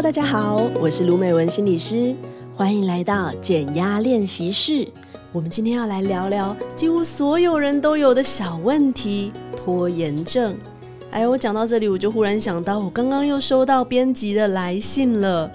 Hello，大家好，我是卢美文心理师，欢迎来到减压练习室。我们今天要来聊聊几乎所有人都有的小问题——拖延症。哎，我讲到这里，我就忽然想到，我刚刚又收到编辑的来信了。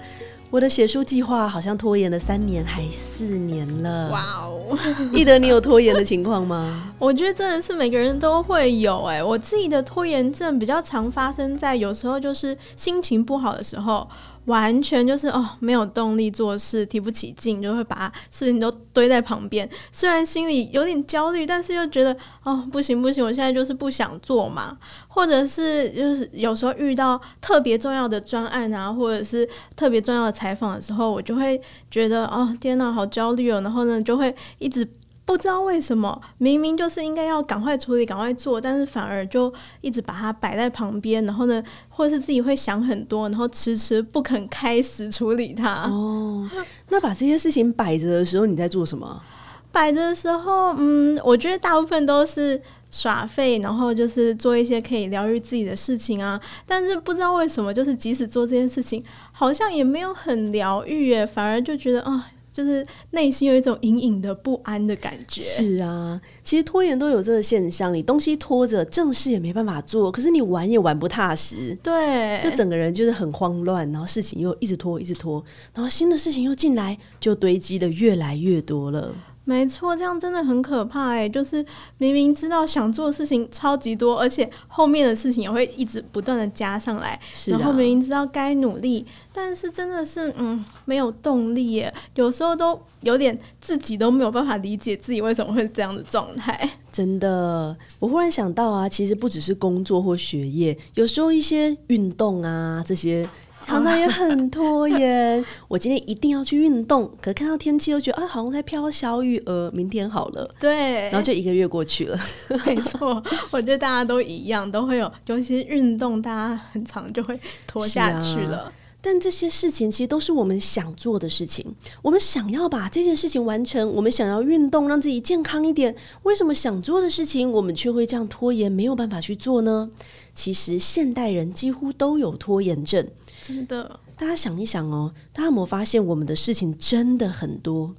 我的写书计划好像拖延了三年还四年了。哇哦！易德，你有拖延的情况吗？我觉得真的是每个人都会有。哎，我自己的拖延症比较常发生在有时候就是心情不好的时候。完全就是哦，没有动力做事，提不起劲，就会把事情都堆在旁边。虽然心里有点焦虑，但是又觉得哦，不行不行，我现在就是不想做嘛。或者是就是有时候遇到特别重要的专案啊，或者是特别重要的采访的时候，我就会觉得哦，天哪，好焦虑哦。然后呢，就会一直。不知道为什么，明明就是应该要赶快处理、赶快做，但是反而就一直把它摆在旁边，然后呢，或者是自己会想很多，然后迟迟不肯开始处理它。哦，那把这些事情摆着的时候，你在做什么？摆着的时候，嗯，我觉得大部分都是耍废，然后就是做一些可以疗愈自己的事情啊。但是不知道为什么，就是即使做这件事情，好像也没有很疗愈耶，反而就觉得啊。哦就是内心有一种隐隐的不安的感觉。是啊，其实拖延都有这个现象，你东西拖着，正事也没办法做，可是你玩也玩不踏实。对，就整个人就是很慌乱，然后事情又一直拖，一直拖，然后新的事情又进来，就堆积的越来越多了。没错，这样真的很可怕哎！就是明明知道想做的事情超级多，而且后面的事情也会一直不断的加上来。然后明明知道该努力，但是真的是嗯没有动力耶。有时候都有点自己都没有办法理解自己为什么会这样的状态。真的，我忽然想到啊，其实不只是工作或学业，有时候一些运动啊这些。常常也很拖延，我今天一定要去运动，可是看到天气又觉得啊，好像在飘小雨，呃，明天好了，对，然后就一个月过去了。没错，我觉得大家都一样，都会有，尤其是运动，大家很长就会拖下去了。啊，但这些事情其实都是我们想做的事情，我们想要把这件事情完成，我们想要运动，让自己健康一点。为什么想做的事情，我们却会这样拖延，没有办法去做呢？其实现代人几乎都有拖延症。真的，大家想一想哦，大家有没有发现我们的事情真的很多？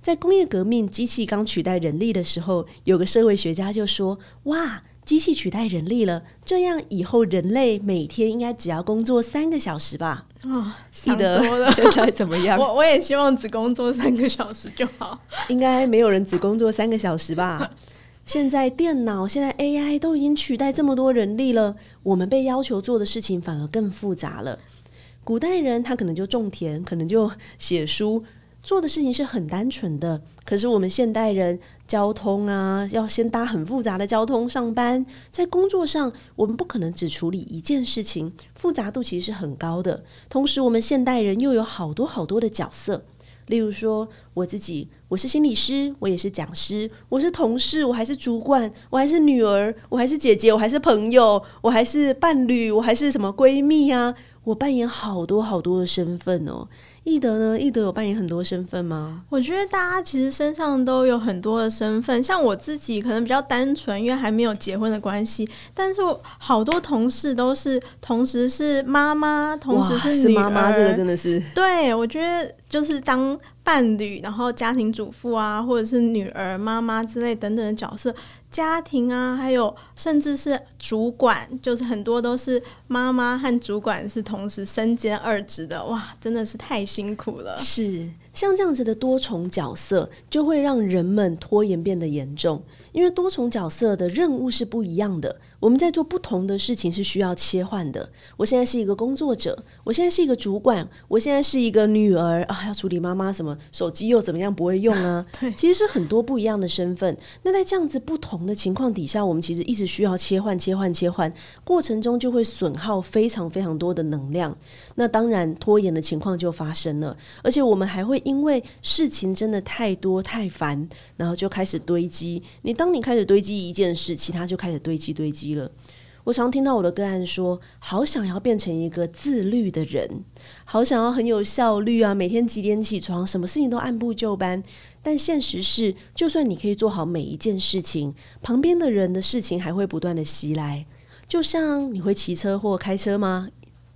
在工业革命，机器刚取代人力的时候，有个社会学家就说：“哇，机器取代人力了，这样以后人类每天应该只要工作三个小时吧？”哦，想多了。现在怎么样？我我也希望只工作三个小时就好。应该没有人只工作三个小时吧？现在电脑、现在 AI 都已经取代这么多人力了，我们被要求做的事情反而更复杂了。古代人他可能就种田，可能就写书，做的事情是很单纯的。可是我们现代人交通啊，要先搭很复杂的交通上班，在工作上我们不可能只处理一件事情，复杂度其实是很高的。同时，我们现代人又有好多好多的角色，例如说我自己，我是心理师，我也是讲师，我是同事，我还是主管，我还是女儿，我还是姐姐，我还是朋友，我还是伴侣，我还是什么闺蜜啊。我扮演好多好多的身份哦，懿德呢？易德有扮演很多身份吗？我觉得大家其实身上都有很多的身份，像我自己可能比较单纯，因为还没有结婚的关系。但是好多同事都是同时是妈妈，同时是女儿，妈妈，这个真的是。对，我觉得就是当伴侣，然后家庭主妇啊，或者是女儿、妈妈之类等等的角色。家庭啊，还有甚至是主管，就是很多都是妈妈和主管是同时身兼二职的，哇，真的是太辛苦了。是，像这样子的多重角色，就会让人们拖延变得严重。因为多重角色的任务是不一样的，我们在做不同的事情是需要切换的。我现在是一个工作者，我现在是一个主管，我现在是一个女儿啊，要处理妈妈什么手机又怎么样不会用啊？对，其实是很多不一样的身份。那在这样子不同的情况底下，我们其实一直需要切换、切换、切换，过程中就会损耗非常非常多的能量。那当然拖延的情况就发生了，而且我们还会因为事情真的太多太烦，然后就开始堆积。你。当你开始堆积一件事，其他就开始堆积堆积了。我常听到我的个案说，好想要变成一个自律的人，好想要很有效率啊，每天几点起床，什么事情都按部就班。但现实是，就算你可以做好每一件事情，旁边的人的事情还会不断的袭来。就像你会骑车或开车吗？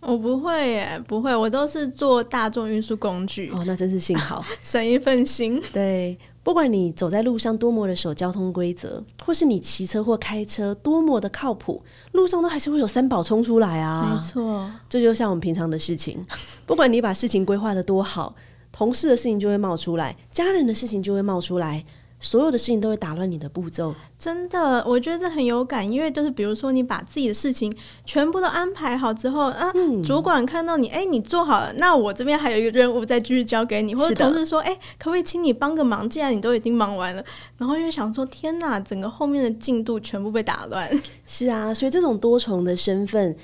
我不会耶，不会，我都是坐大众运输工具。哦，那真是幸好，省一份心。对，不管你走在路上多么的守交通规则，或是你骑车或开车多么的靠谱，路上都还是会有三宝冲出来啊。没错，这就像我们平常的事情，不管你把事情规划的多好，同事的事情就会冒出来，家人的事情就会冒出来。所有的事情都会打乱你的步骤，真的，我觉得这很有感，因为就是比如说你把自己的事情全部都安排好之后，啊，嗯、主管看到你，哎，你做好了，那我这边还有一个任务再继续交给你，或者同事说，哎，可不可以请你帮个忙？既然你都已经忙完了，然后又想说，天哪，整个后面的进度全部被打乱。是啊，所以这种多重的身份，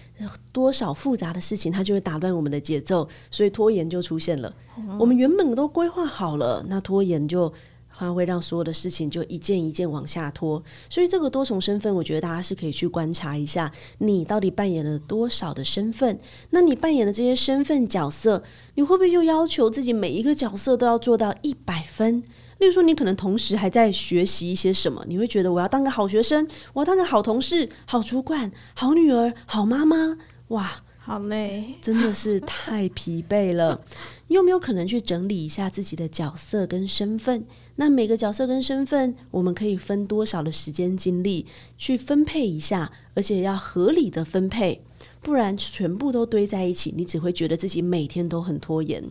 多少复杂的事情，它就会打乱我们的节奏，所以拖延就出现了。嗯、我们原本都规划好了，那拖延就。它会让所有的事情就一件一件往下拖，所以这个多重身份，我觉得大家是可以去观察一下，你到底扮演了多少的身份？那你扮演的这些身份角色，你会不会又要求自己每一个角色都要做到一百分？例如说，你可能同时还在学习一些什么，你会觉得我要当个好学生，我要当个好同事、好主管、好女儿、好妈妈，哇！好累，真的是太疲惫了。你有没有可能去整理一下自己的角色跟身份？那每个角色跟身份，我们可以分多少的时间精力去分配一下，而且要合理的分配，不然全部都堆在一起，你只会觉得自己每天都很拖延。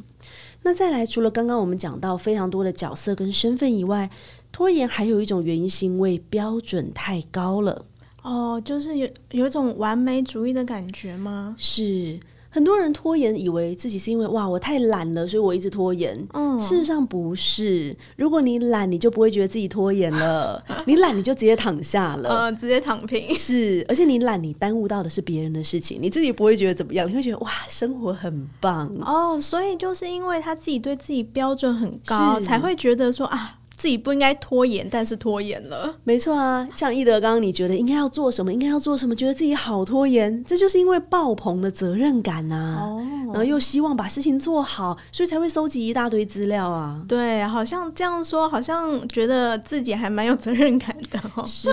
那再来，除了刚刚我们讲到非常多的角色跟身份以外，拖延还有一种原因是因为标准太高了。哦，就是有有一种完美主义的感觉吗？是很多人拖延，以为自己是因为哇，我太懒了，所以我一直拖延。嗯，事实上不是。如果你懒，你就不会觉得自己拖延了。你懒，你就直接躺下了，呃，直接躺平。是，而且你懒，你耽误到的是别人的事情，你自己不会觉得怎么样，你会觉得哇，生活很棒。哦，所以就是因为他自己对自己标准很高，才会觉得说啊。自己不应该拖延，但是拖延了。没错啊，像易德刚刚你觉得应该要做什么，应该要做什么，觉得自己好拖延，这就是因为爆棚的责任感呐、啊。哦，然后又希望把事情做好，所以才会收集一大堆资料啊。对，好像这样说，好像觉得自己还蛮有责任感的、哦。是，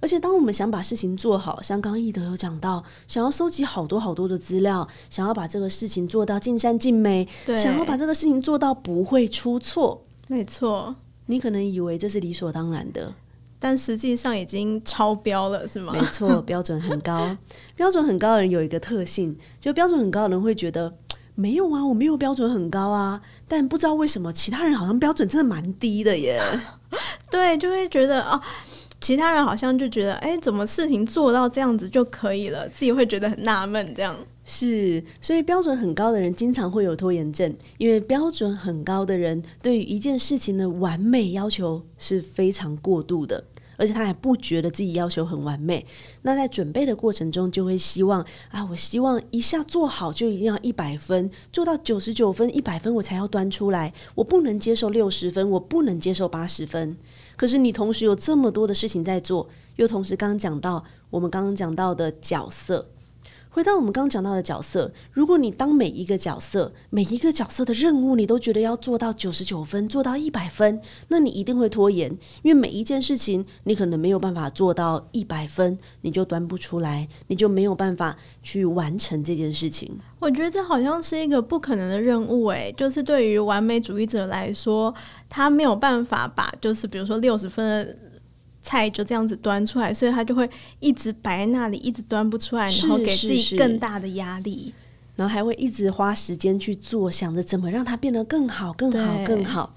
而且当我们想把事情做好，像刚刚奕德有讲到，想要收集好多好多的资料，想要把这个事情做到尽善尽美，对，想要把这个事情做到不会出错。没错。你可能以为这是理所当然的，但实际上已经超标了，是吗？没错，标准很高。标准很高的人有一个特性，就标准很高的人会觉得没有啊，我没有标准很高啊。但不知道为什么，其他人好像标准真的蛮低的耶。对，就会觉得哦，其他人好像就觉得，哎，怎么事情做到这样子就可以了？自己会觉得很纳闷，这样。是，所以标准很高的人经常会有拖延症，因为标准很高的人对于一件事情的完美要求是非常过度的，而且他还不觉得自己要求很完美。那在准备的过程中，就会希望啊，我希望一下做好就一定要一百分，做到九十九分、一百分我才要端出来，我不能接受六十分，我不能接受八十分。可是你同时有这么多的事情在做，又同时刚刚讲到我们刚刚讲到的角色。回到我们刚刚讲到的角色，如果你当每一个角色、每一个角色的任务，你都觉得要做到九十九分、做到一百分，那你一定会拖延，因为每一件事情你可能没有办法做到一百分，你就端不出来，你就没有办法去完成这件事情。我觉得这好像是一个不可能的任务，诶，就是对于完美主义者来说，他没有办法把，就是比如说六十分的。菜就这样子端出来，所以他就会一直摆在那里，一直端不出来，然后给自己更大的压力，然后还会一直花时间去做，想着怎么让它变得更好、更好、更好。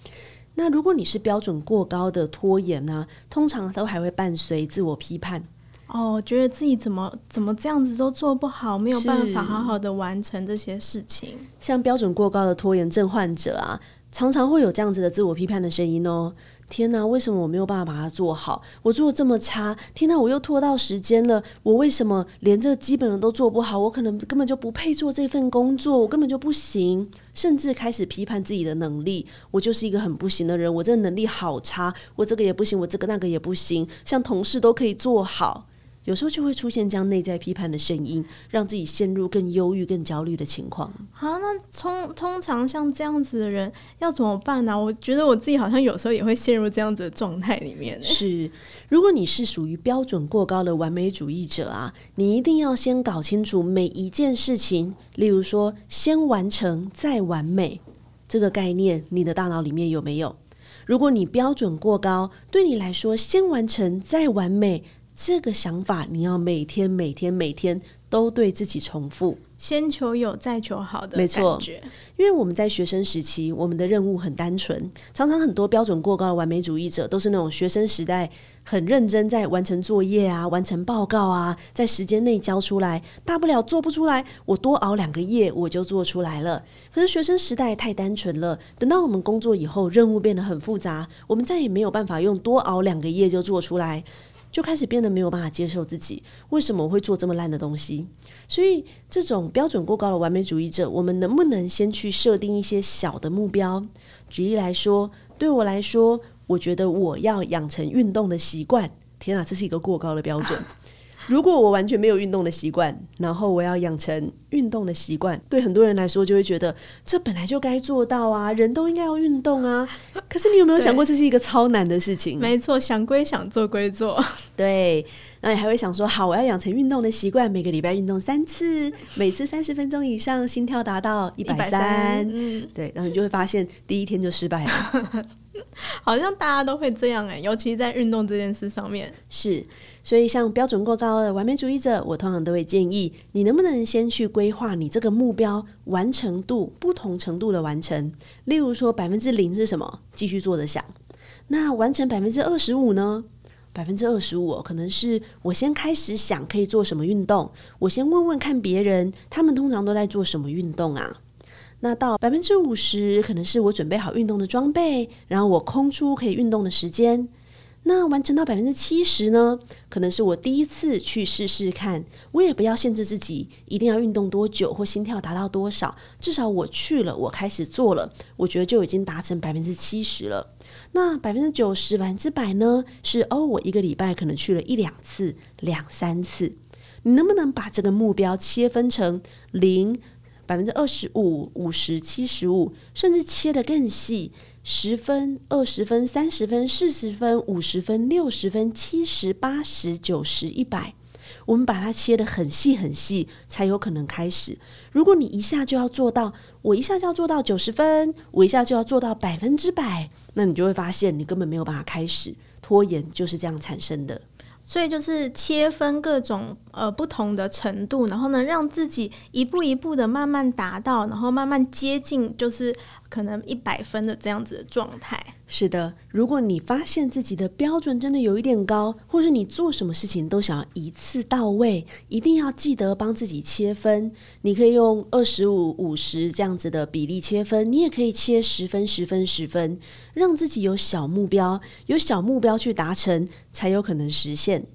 那如果你是标准过高的拖延呢？通常都还会伴随自我批判。哦，觉得自己怎么怎么这样子都做不好，没有办法好好的完成这些事情。像标准过高的拖延症患者啊，常常会有这样子的自我批判的声音哦。天哪，为什么我没有办法把它做好？我做这么差，天哪，我又拖到时间了。我为什么连这基本的都做不好？我可能根本就不配做这份工作，我根本就不行。甚至开始批判自己的能力，我就是一个很不行的人，我这个能力好差，我这个也不行，我这个那个也不行。像同事都可以做好，有时候就会出现这样内在批判的声音，让自己陷入更忧郁、更焦虑的情况。好，那通通常像这样子的人要怎么办呢？我觉得我自己好像有时候也会陷入这样子的状态里面。是，如果你是属于标准过高的完美主义者啊，你一定要先搞清楚每一件事情，例如说先完成再完美这个概念，你的大脑里面有没有？如果你标准过高，对你来说先完成再完美。这个想法，你要每天、每天、每天都对自己重复，先求有，再求好的。没错，因为我们在学生时期，我们的任务很单纯，常常很多标准过高的完美主义者都是那种学生时代很认真在完成作业啊、完成报告啊，在时间内交出来，大不了做不出来，我多熬两个夜我就做出来了。可是学生时代太单纯了，等到我们工作以后，任务变得很复杂，我们再也没有办法用多熬两个夜就做出来。就开始变得没有办法接受自己，为什么我会做这么烂的东西？所以，这种标准过高的完美主义者，我们能不能先去设定一些小的目标？举例来说，对我来说，我觉得我要养成运动的习惯。天啊，这是一个过高的标准。如果我完全没有运动的习惯，然后我要养成运动的习惯，对很多人来说就会觉得这本来就该做到啊，人都应该要运动啊。可是你有没有想过，这是一个超难的事情？没错，想归想，做归做。对，那你还会想说，好，我要养成运动的习惯，每个礼拜运动三次，每次三十分钟以上，心跳达到一百三。嗯，对，然后你就会发现第一天就失败了。好像大家都会这样哎、欸，尤其在运动这件事上面。是，所以像标准过高的完美主义者，我通常都会建议你能不能先去规划你这个目标完成度，不同程度的完成。例如说百分之零是什么？继续做着想。那完成百分之二十五呢？百分之二十五可能是我先开始想可以做什么运动，我先问问看别人，他们通常都在做什么运动啊？那到百分之五十，可能是我准备好运动的装备，然后我空出可以运动的时间。那完成到百分之七十呢？可能是我第一次去试试看，我也不要限制自己一定要运动多久或心跳达到多少，至少我去了，我开始做了，我觉得就已经达成百分之七十了。那百分之九十、百分之百呢？是哦，我一个礼拜可能去了一两次、两三次。你能不能把这个目标切分成零？百分之二十五、五十、七十五，甚至切得更细，十分、二十分、三十分、四十分、五十分、六十分、七十、八十、九十、一百，我们把它切得很细很细，才有可能开始。如果你一下就要做到，我一下就要做到九十分，我一下就要做到百分之百，那你就会发现你根本没有办法开始。拖延就是这样产生的。所以就是切分各种呃不同的程度，然后呢，让自己一步一步的慢慢达到，然后慢慢接近，就是可能一百分的这样子的状态。是的，如果你发现自己的标准真的有一点高，或是你做什么事情都想要一次到位，一定要记得帮自己切分。你可以用二十五、五十这样子的比例切分，你也可以切十分、十分、十分，让自己有小目标，有小目标去达成，才有可能实现。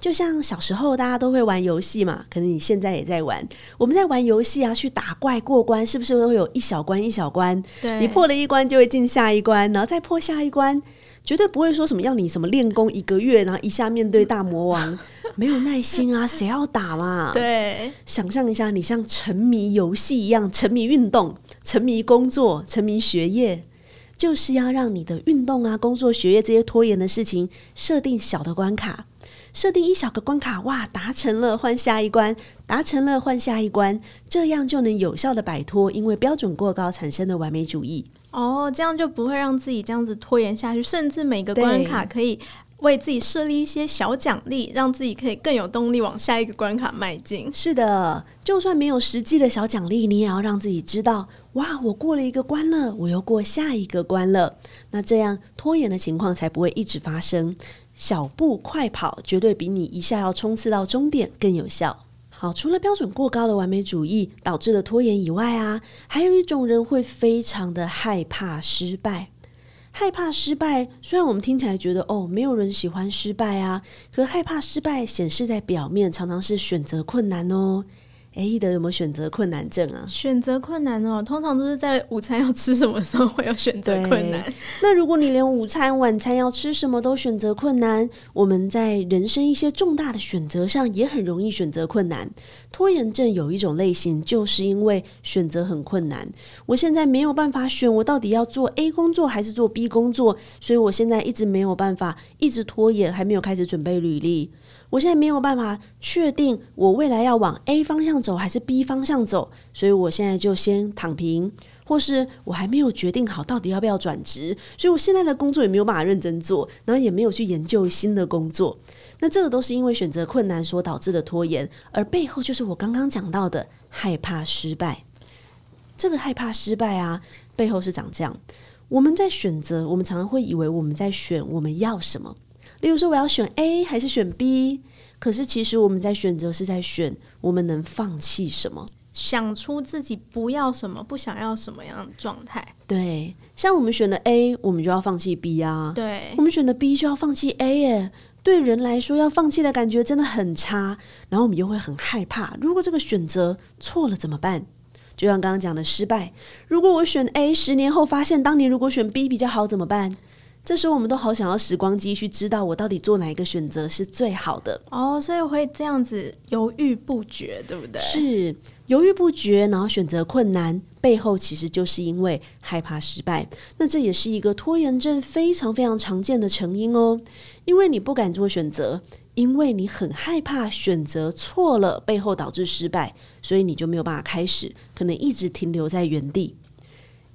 就像小时候大家都会玩游戏嘛，可能你现在也在玩。我们在玩游戏啊，去打怪过关，是不是会有一小关一小关？对，你破了一关就会进下一关，然后再破下一关，绝对不会说什么要你什么练功一个月，然后一下面对大魔王，没有耐心啊，谁要打嘛？对，想象一下，你像沉迷游戏一样，沉迷运动，沉迷工作，沉迷学业，就是要让你的运动啊、工作、学业这些拖延的事情设定小的关卡。设定一小个关卡，哇，达成了换下一关，达成了换下一关，这样就能有效的摆脱因为标准过高产生的完美主义。哦，这样就不会让自己这样子拖延下去，甚至每个关卡可以为自己设立一些小奖励，让自己可以更有动力往下一个关卡迈进。是的，就算没有实际的小奖励，你也要让自己知道，哇，我过了一个关了，我又过下一个关了。那这样拖延的情况才不会一直发生。小步快跑绝对比你一下要冲刺到终点更有效。好，除了标准过高的完美主义导致的拖延以外啊，还有一种人会非常的害怕失败。害怕失败，虽然我们听起来觉得哦，没有人喜欢失败啊，可害怕失败显示在表面常常是选择困难哦。哎，易德有没有选择困难症啊？选择困难哦，通常都是在午餐要吃什么时候会有选择困难。那如果你连午餐、晚餐要吃什么都选择困难，我们在人生一些重大的选择上也很容易选择困难。拖延症有一种类型，就是因为选择很困难。我现在没有办法选，我到底要做 A 工作还是做 B 工作，所以我现在一直没有办法，一直拖延，还没有开始准备履历。我现在没有办法确定我未来要往 A 方向走还是 B 方向走，所以我现在就先躺平，或是我还没有决定好到底要不要转职，所以我现在的工作也没有办法认真做，然后也没有去研究新的工作。那这个都是因为选择困难所导致的拖延，而背后就是我刚刚讲到的害怕失败。这个害怕失败啊，背后是长这样：我们在选择，我们常常会以为我们在选我们要什么。例如说，我要选 A 还是选 B？可是其实我们在选择是在选我们能放弃什么，想出自己不要什么，不想要什么样的状态。对，像我们选了 A，我们就要放弃 B 啊。对，我们选了 B 就要放弃 A 耶。对人来说，要放弃的感觉真的很差，然后我们又会很害怕。如果这个选择错了怎么办？就像刚刚讲的失败，如果我选 A，十年后发现当年如果选 B 比较好怎么办？这时候我们都好想要时光机去知道我到底做哪一个选择是最好的哦，所以会这样子犹豫不决，对不对？是犹豫不决，然后选择困难，背后其实就是因为害怕失败。那这也是一个拖延症非常非常常见的成因哦，因为你不敢做选择，因为你很害怕选择错了，背后导致失败，所以你就没有办法开始，可能一直停留在原地。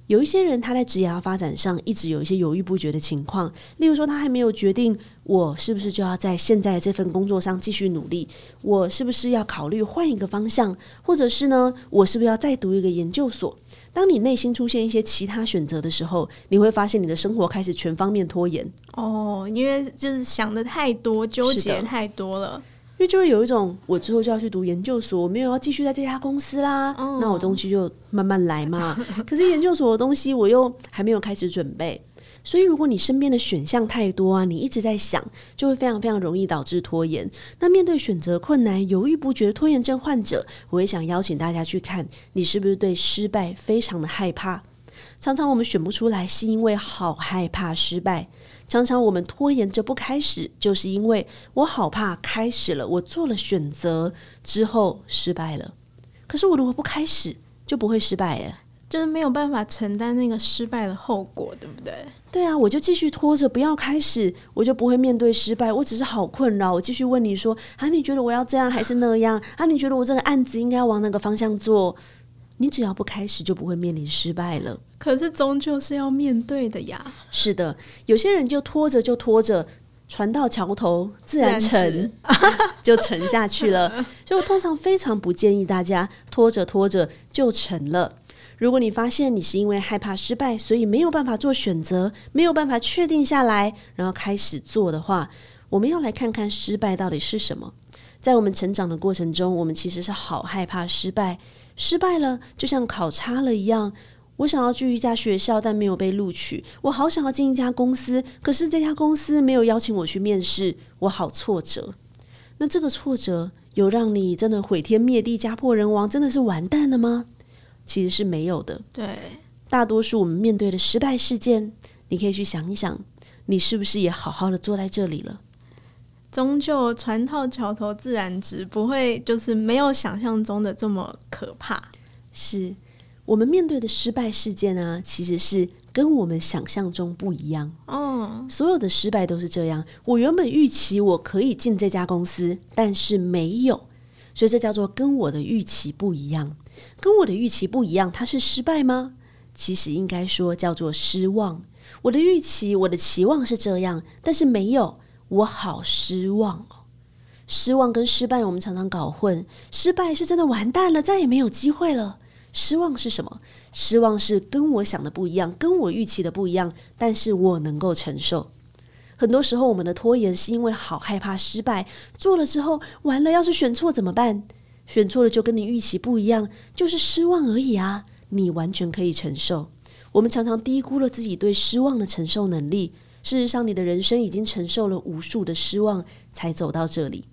有一些人，他在职业发展上一直有一些犹豫不决的情况，例如说，他还没有决定我是不是就要在现在这份工作上继续努力，我是不是要考虑换一个方向，或者是呢，我是不是要再读一个研究所？当你内心出现一些其他选择的时候，你会发现你的生活开始全方面拖延。哦，因为就是想的太多，纠结太多了。就会有一种，我之后就要去读研究所，我没有要继续在这家公司啦。Oh. 那我东西就慢慢来嘛。可是研究所的东西我又还没有开始准备，所以如果你身边的选项太多啊，你一直在想，就会非常非常容易导致拖延。那面对选择困难、犹豫不决的拖延症患者，我也想邀请大家去看，你是不是对失败非常的害怕？常常我们选不出来，是因为好害怕失败。常常我们拖延着不开始，就是因为我好怕开始了，我做了选择之后失败了。可是我如果不开始，就不会失败耶，就是没有办法承担那个失败的后果，对不对？对啊，我就继续拖着不要开始，我就不会面对失败。我只是好困扰，我继续问你说：啊，你觉得我要这样还是那样？啊，你觉得我这个案子应该往哪个方向做？你只要不开始，就不会面临失败了。可是终究是要面对的呀。是的，有些人就拖着就拖着，船到桥头自然沉，就沉下去了。所以我通常非常不建议大家拖着拖着就沉了。如果你发现你是因为害怕失败，所以没有办法做选择，没有办法确定下来，然后开始做的话，我们要来看看失败到底是什么。在我们成长的过程中，我们其实是好害怕失败。失败了，就像考差了一样。我想要去一家学校，但没有被录取。我好想要进一家公司，可是这家公司没有邀请我去面试，我好挫折。那这个挫折有让你真的毁天灭地、家破人亡，真的是完蛋了吗？其实是没有的。对，大多数我们面对的失败事件，你可以去想一想，你是不是也好好的坐在这里了？终究船到桥头自然直，不会就是没有想象中的这么可怕。是我们面对的失败事件啊，其实是跟我们想象中不一样。哦，所有的失败都是这样。我原本预期我可以进这家公司，但是没有，所以这叫做跟我的预期不一样。跟我的预期不一样，它是失败吗？其实应该说叫做失望。我的预期，我的期望是这样，但是没有。我好失望哦！失望跟失败，我们常常搞混。失败是真的完蛋了，再也没有机会了。失望是什么？失望是跟我想的不一样，跟我预期的不一样，但是我能够承受。很多时候，我们的拖延是因为好害怕失败，做了之后完了，要是选错怎么办？选错了就跟你预期不一样，就是失望而已啊！你完全可以承受。我们常常低估了自己对失望的承受能力。事实上，你的人生已经承受了无数的失望，才走到这里。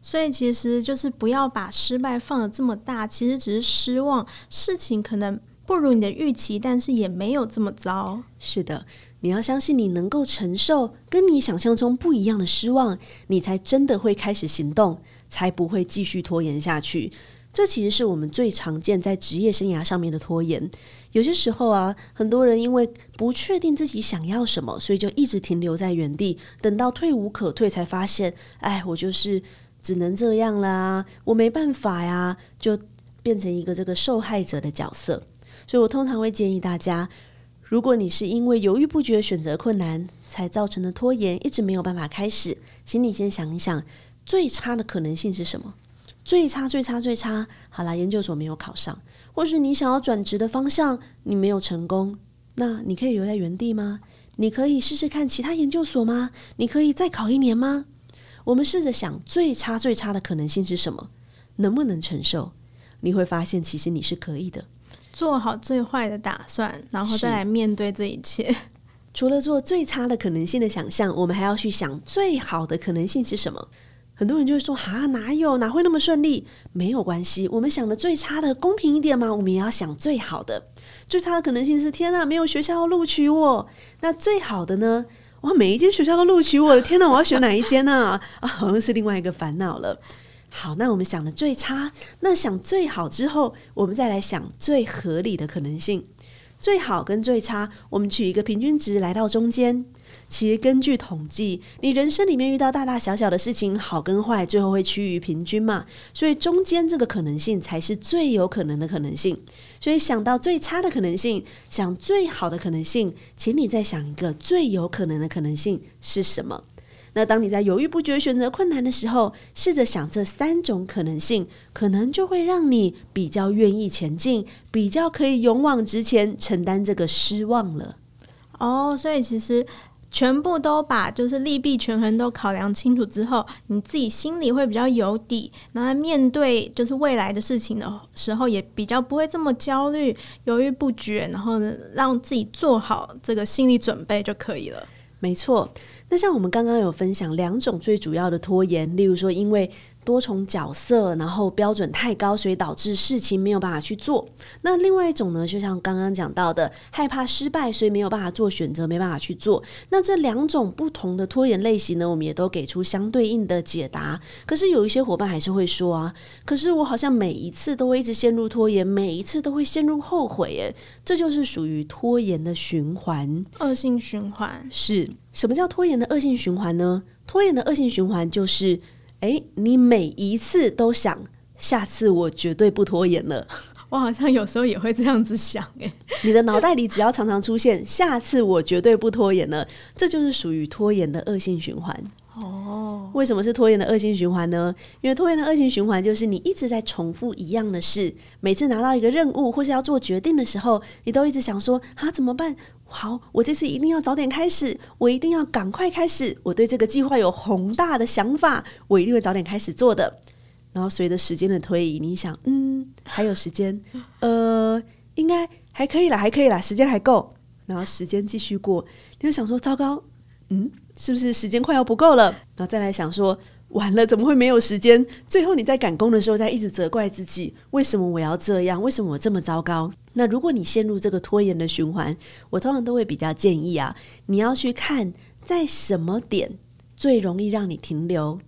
所以其实就是不要把失败放得这么大，其实只是失望，事情可能不如你的预期，但是也没有这么糟。是的，你要相信你能够承受跟你想象中不一样的失望，你才真的会开始行动，才不会继续拖延下去。这其实是我们最常见在职业生涯上面的拖延。有些时候啊，很多人因为不确定自己想要什么，所以就一直停留在原地，等到退无可退，才发现，哎，我就是。只能这样啦，我没办法呀，就变成一个这个受害者的角色。所以我通常会建议大家，如果你是因为犹豫不决、选择困难才造成的拖延，一直没有办法开始，请你先想一想，最差的可能性是什么？最差、最差、最差，好啦，研究所没有考上，或是你想要转职的方向你没有成功，那你可以留在原地吗？你可以试试看其他研究所吗？你可以再考一年吗？我们试着想最差最差的可能性是什么？能不能承受？你会发现，其实你是可以的。做好最坏的打算，然后再来面对这一切。除了做最差的可能性的想象，我们还要去想最好的可能性是什么？很多人就会说：“哈，哪有？哪会那么顺利？”没有关系，我们想的最差的公平一点嘛，我们也要想最好的。最差的可能性是：天哪，没有学校录取我。那最好的呢？哇！每一间学校都录取我的，天哪！我要选哪一间呢？啊，好像是另外一个烦恼了。好，那我们想的最差，那想最好之后，我们再来想最合理的可能性。最好跟最差，我们取一个平均值来到中间。其实根据统计，你人生里面遇到大大小小的事情，好跟坏，最后会趋于平均嘛。所以中间这个可能性才是最有可能的可能性。所以想到最差的可能性，想最好的可能性，请你再想一个最有可能的可能性是什么？那当你在犹豫不决、选择困难的时候，试着想这三种可能性，可能就会让你比较愿意前进，比较可以勇往直前，承担这个失望了。哦，所以其实全部都把就是利弊权衡都考量清楚之后，你自己心里会比较有底，然后面对就是未来的事情的时候，也比较不会这么焦虑、犹豫不决，然后呢，让自己做好这个心理准备就可以了。没错。那像我们刚刚有分享两种最主要的拖延，例如说因为多重角色，然后标准太高，所以导致事情没有办法去做。那另外一种呢，就像刚刚讲到的，害怕失败，所以没有办法做选择，没办法去做。那这两种不同的拖延类型呢，我们也都给出相对应的解答。可是有一些伙伴还是会说啊，可是我好像每一次都会一直陷入拖延，每一次都会陷入后悔，耶，这就是属于拖延的循环，恶性循环是。什么叫拖延的恶性循环呢？拖延的恶性循环就是，诶，你每一次都想，下次我绝对不拖延了。我好像有时候也会这样子想，诶，你的脑袋里只要常常出现“下次我绝对不拖延了”，这就是属于拖延的恶性循环。哦，为什么是拖延的恶性循环呢？因为拖延的恶性循环就是你一直在重复一样的事，每次拿到一个任务或是要做决定的时候，你都一直想说：“啊，怎么办？”好，我这次一定要早点开始，我一定要赶快开始。我对这个计划有宏大的想法，我一定会早点开始做的。然后随着时间的推移，你想，嗯，还有时间，呃，应该还可以啦，还可以啦，时间还够。然后时间继续过，你就想说，糟糕，嗯，是不是时间快要不够了？然后再来想说，完了，怎么会没有时间？最后你在赶工的时候，再一直责怪自己，为什么我要这样？为什么我这么糟糕？那如果你陷入这个拖延的循环，我通常都会比较建议啊，你要去看在什么点最容易让你停留。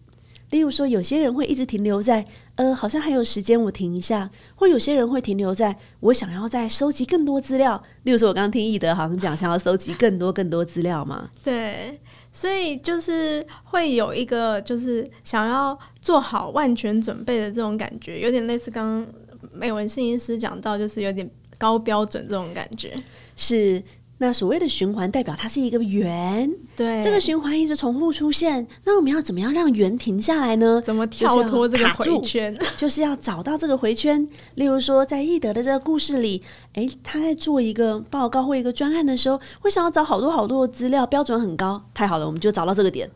例如说，有些人会一直停留在，呃，好像还有时间，我停一下；或有些人会停留在，我想要再收集更多资料。例如说，我刚刚听易德好像讲，想要收集更多更多资料嘛。对，所以就是会有一个，就是想要做好万全准备的这种感觉，有点类似刚刚美文信医师讲到，就是有点。高标准这种感觉是，那所谓的循环代表它是一个圆，对，这个循环一直重复出现。那我们要怎么样让圆停下来呢？怎么跳脱这个回圈？就是要找到这个回圈。例如说，在易德的这个故事里，诶，他在做一个报告或一个专案的时候，会想要找好多好多的资料，标准很高。太好了，我们就找到这个点。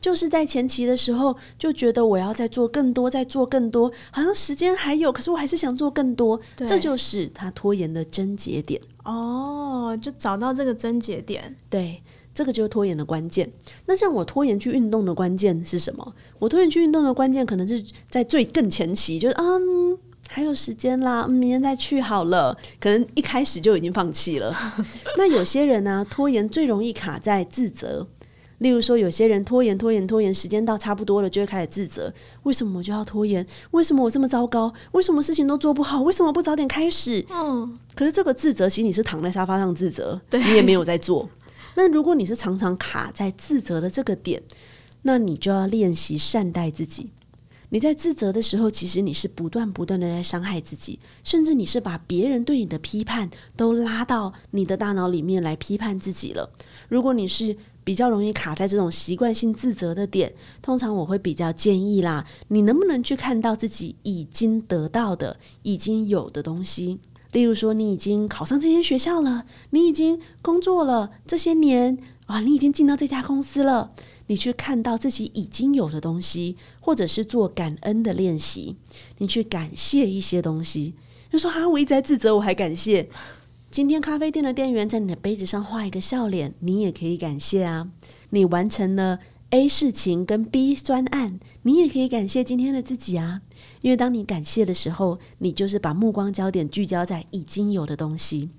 就是在前期的时候，就觉得我要再做更多，再做更多，好像时间还有，可是我还是想做更多。这就是他拖延的症结点。哦，就找到这个症结点。对，这个就是拖延的关键。那像我拖延去运动的关键是什么？我拖延去运动的关键可能是在最更前期，就是嗯，还有时间啦，嗯，明天再去好了。可能一开始就已经放弃了。那有些人呢，拖延最容易卡在自责。例如说，有些人拖延、拖延、拖延，时间到差不多了，就会开始自责：为什么我就要拖延？为什么我这么糟糕？为什么事情都做不好？为什么不早点开始？嗯，可是这个自责，其实你是躺在沙发上自责，对你也没有在做。那如果你是常常卡在自责的这个点，那你就要练习善待自己。你在自责的时候，其实你是不断不断的在伤害自己，甚至你是把别人对你的批判都拉到你的大脑里面来批判自己了。如果你是比较容易卡在这种习惯性自责的点，通常我会比较建议啦，你能不能去看到自己已经得到的、已经有的东西？例如说，你已经考上这间学校了，你已经工作了这些年，啊，你已经进到这家公司了，你去看到自己已经有的东西，或者是做感恩的练习，你去感谢一些东西，就说哈，我一直在自责，我还感谢。今天咖啡店的店员在你的杯子上画一个笑脸，你也可以感谢啊。你完成了 A 事情跟 B 专案，你也可以感谢今天的自己啊。因为当你感谢的时候，你就是把目光焦点聚焦在已经有的东西。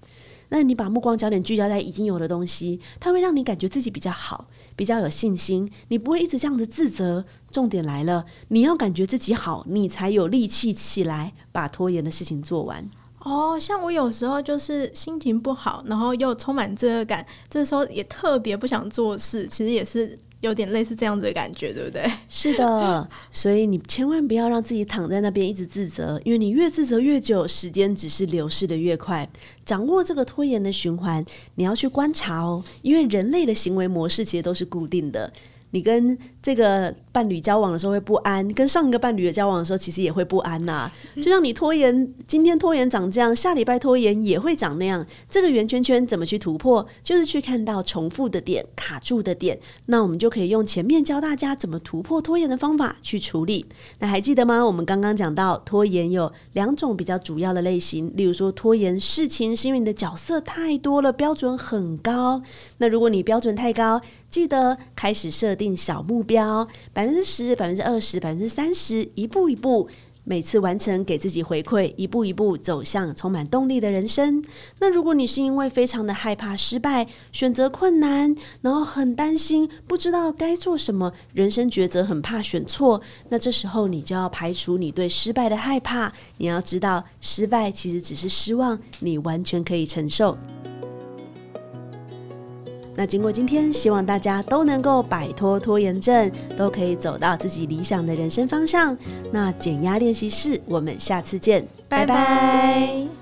那你把目光焦点聚焦在已经有的东西，它会让你感觉自己比较好，比较有信心。你不会一直这样子自责。重点来了，你要感觉自己好，你才有力气起来把拖延的事情做完。哦，像我有时候就是心情不好，然后又充满罪恶感，这时候也特别不想做事，其实也是有点类似这样子的感觉，对不对？是的，所以你千万不要让自己躺在那边一直自责，因为你越自责越久，时间只是流逝的越快。掌握这个拖延的循环，你要去观察哦，因为人类的行为模式其实都是固定的。你跟这个伴侣交往的时候会不安，跟上一个伴侣的交往的时候其实也会不安呐、啊。就像你拖延，今天拖延长这样，下礼拜拖延也会长那样。这个圆圈圈怎么去突破？就是去看到重复的点、卡住的点，那我们就可以用前面教大家怎么突破拖延的方法去处理。那还记得吗？我们刚刚讲到拖延有两种比较主要的类型，例如说拖延事情是因为你的角色太多了，标准很高。那如果你标准太高，记得开始设定小目标，百分之十、百分之二十、百分之三十，一步一步，每次完成给自己回馈，一步一步走向充满动力的人生。那如果你是因为非常的害怕失败，选择困难，然后很担心，不知道该做什么，人生抉择很怕选错，那这时候你就要排除你对失败的害怕。你要知道，失败其实只是失望，你完全可以承受。那经过今天，希望大家都能够摆脱拖延症，都可以走到自己理想的人生方向。那减压练习室，我们下次见，拜拜。拜拜。